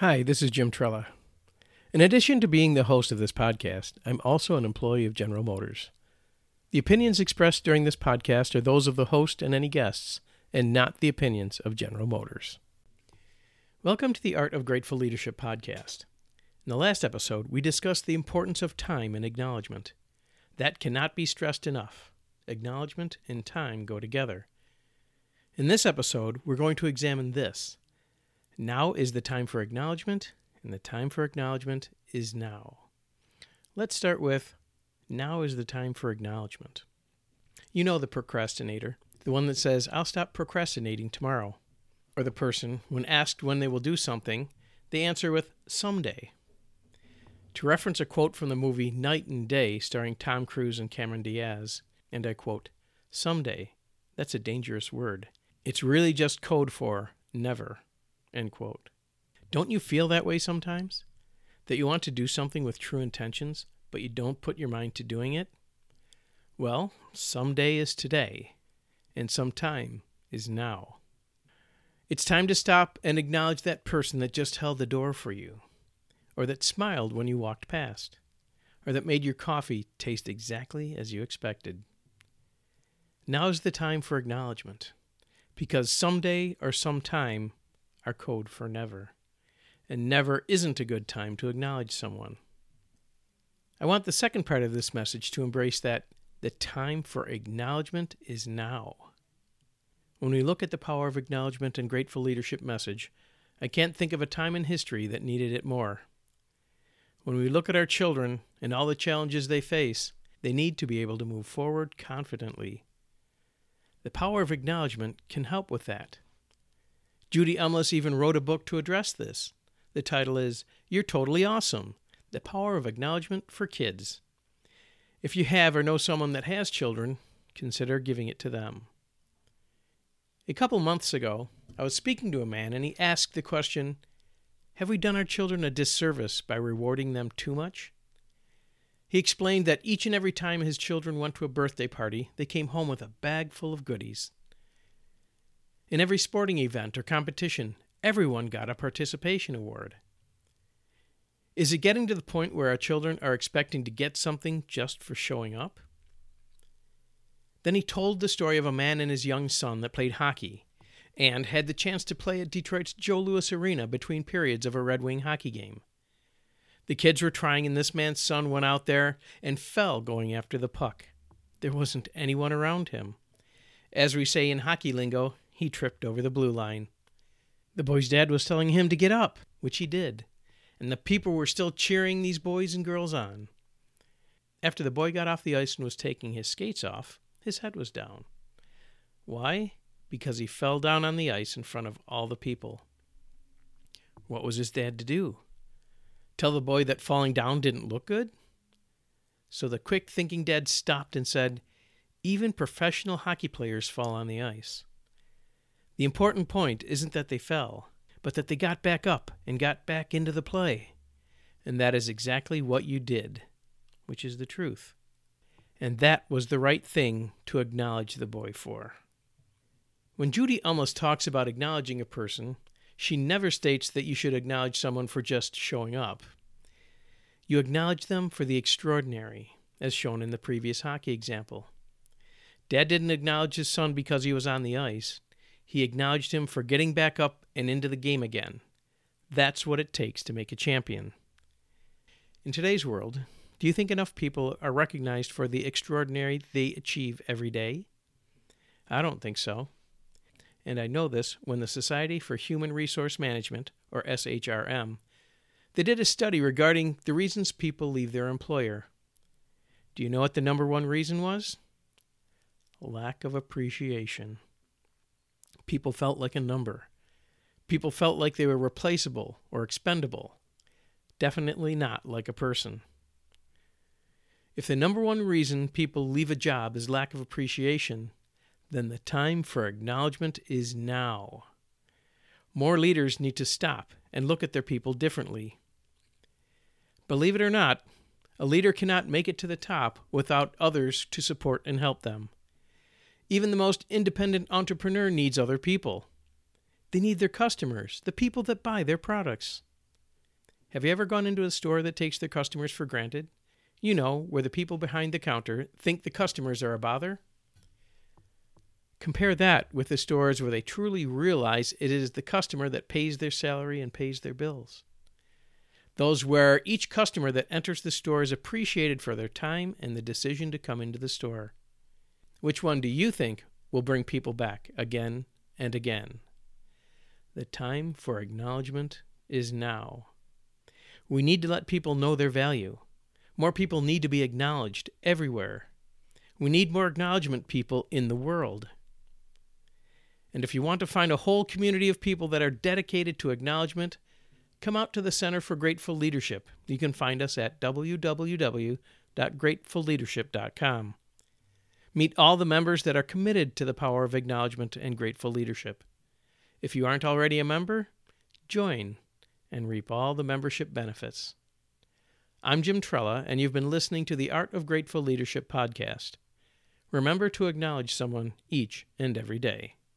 Hi, this is Jim Trela. In addition to being the host of this podcast, I'm also an employee of General Motors. The opinions expressed during this podcast are those of the host and any guests, and not the opinions of General Motors. Welcome to the Art of Grateful Leadership podcast. In the last episode, we discussed the importance of time and acknowledgement. That cannot be stressed enough. Acknowledgement and time go together. In this episode, we're going to examine this. Now is the time for acknowledgement, and the time for acknowledgement is now. Let's start with now is the time for acknowledgement. You know the procrastinator, the one that says, I'll stop procrastinating tomorrow. Or the person, when asked when they will do something, they answer with someday. To reference a quote from the movie Knight and Day, starring Tom Cruise and Cameron Diaz, and I quote, Someday, that's a dangerous word. It's really just code for never. End quote. Don't you feel that way sometimes? That you want to do something with true intentions, but you don't put your mind to doing it? Well, someday is today, and some time is now. It's time to stop and acknowledge that person that just held the door for you, or that smiled when you walked past, or that made your coffee taste exactly as you expected. Now is the time for acknowledgement, because someday or sometime are code for never, and never isn't a good time to acknowledge someone. I want the second part of this message to embrace that the time for acknowledgement is now. When we look at the power of acknowledgement and grateful leadership message, I can't think of a time in history that needed it more. When we look at our children and all the challenges they face, they need to be able to move forward confidently. The power of acknowledgement can help with that. Judy Umlas even wrote a book to address this. The title is You're Totally Awesome the Power of Acknowledgement for Kids. If you have or know someone that has children, consider giving it to them. A couple months ago, I was speaking to a man and he asked the question Have we done our children a disservice by rewarding them too much? He explained that each and every time his children went to a birthday party, they came home with a bag full of goodies. In every sporting event or competition, everyone got a participation award. Is it getting to the point where our children are expecting to get something just for showing up? Then he told the story of a man and his young son that played hockey and had the chance to play at Detroit's Joe Louis Arena between periods of a Red Wing hockey game. The kids were trying, and this man's son went out there and fell going after the puck. There wasn't anyone around him. As we say in hockey lingo, he tripped over the blue line. The boy's dad was telling him to get up, which he did and the people were still cheering these boys and girls on. After the boy got off the ice and was taking his skates off, his head was down. Why? Because he fell down on the ice in front of all the people. What was his dad to do? Tell the boy that falling down didn't look good? So the quick thinking dad stopped and said, Even professional hockey players fall on the ice. The important point isn't that they fell, but that they got back up and got back into the play. And that is exactly what you did, which is the truth. And that was the right thing to acknowledge the boy for. When Judy Umlas talks about acknowledging a person, she never states that you should acknowledge someone for just showing up. You acknowledge them for the extraordinary, as shown in the previous hockey example. Dad didn't acknowledge his son because he was on the ice. He acknowledged him for getting back up and into the game again. That's what it takes to make a champion. In today's world, do you think enough people are recognized for the extraordinary they achieve every day? I don't think so. And I know this when the Society for Human Resource Management, or SHRM, they did a study regarding the reasons people leave their employer. Do you know what the number one reason was? Lack of appreciation people felt like a number. People felt like they were replaceable or expendable. Definitely not like a person. If the number one reason people leave a job is lack of appreciation, then the time for acknowledgement is now. More leaders need to stop and look at their people differently. Believe it or not, a leader cannot make it to the top without others to support and help them. Even the most independent entrepreneur needs other people. They need their customers, the people that buy their products. Have you ever gone into a store that takes their customers for granted? You know, where the people behind the counter think the customers are a bother? Compare that with the stores where they truly realize it is the customer that pays their salary and pays their bills. Those where each customer that enters the store is appreciated for their time and the decision to come into the store. Which one do you think will bring people back again and again? The time for acknowledgement is now. We need to let people know their value. More people need to be acknowledged everywhere. We need more acknowledgement people in the world. And if you want to find a whole community of people that are dedicated to acknowledgement, come out to the Center for Grateful Leadership. You can find us at www.gratefulleadership.com. Meet all the members that are committed to the power of acknowledgement and grateful leadership. If you aren't already a member, join and reap all the membership benefits. I'm Jim Trela, and you've been listening to the Art of Grateful Leadership podcast. Remember to acknowledge someone each and every day.